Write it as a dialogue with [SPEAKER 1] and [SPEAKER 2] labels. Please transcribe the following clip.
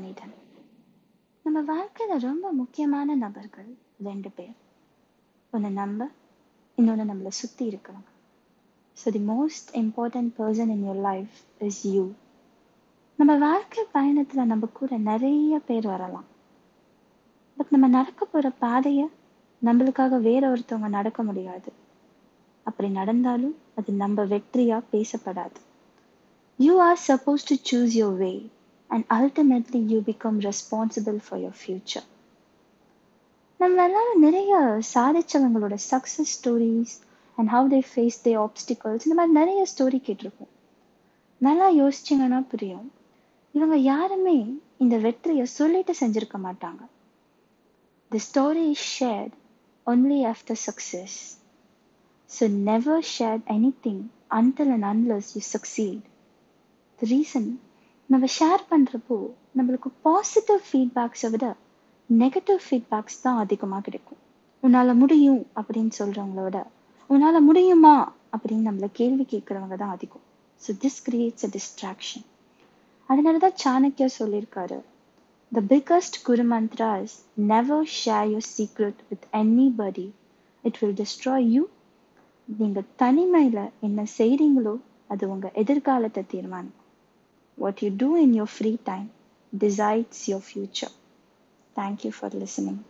[SPEAKER 1] மனிதன் நம்ம வாழ்க்கையில ரொம்ப முக்கியமான நபர்கள் ரெண்டு பேர். ஒன்று நம்ம இன்னொன்று நம்மளை சுற்றி இருக்கிறவங்க. So the most important person in your life is you நம்ம வாழ்க்கை பயணத்தில் நம்ம கூட நிறைய பேர் வரலாம். பட் நம்ம நடக்க போகிற பாதையை நம்மளுக்காக வேற ஒருத்தவங்க நடக்க முடியாது. அப்படி நடந்தாலும் அது நம்ம வெற்றியா பேசப்படாது. You are supposed to choose your way and ultimately you become responsible for your future நம்ம எல்லாரும் நிறைய சாதிச்சவங்களோட success stories and how they face the obstacles இந்த மாதிரி நிறைய ஸ்டோரி கேட்டிருக்கோம் நல்லா யோசிச்சிங்கன்னா புரியும் இவங்க யாருமே இந்த வெற்றியை சொல்லிட்டு செஞ்சிருக்க மாட்டாங்க the story is shared only after success so never share anything until and unless you succeed the reason நம்ம ஷேர் பண்ணுறப்போ நம்மளுக்கு பாசிட்டிவ் ஃபீட்பேக்ஸை விட நெகட்டிவ் ஃபீட்பேக்ஸ் தான் அதிகமாக கிடைக்கும். உன்னால் முடியும் அப்படின்னு சொல்கிறவங்கள விட உன்னால் முடியுமா அப்படின்னு நம்மளை கேள்வி கேட்குறவங்க தான் அதிகம். So this creates a distraction அதனால தான் சாணக்கியா சொல்லியிருக்காரு the biggest guru mantra is never share your secret with anybody it will destroy you நீங்கள் தனிமையில் என்ன செய்கிறீங்களோ அது உங்கள் எதிர்காலத்தை தீர்மானிக்கும். What you do in your free time decides your future. Thank you for listening.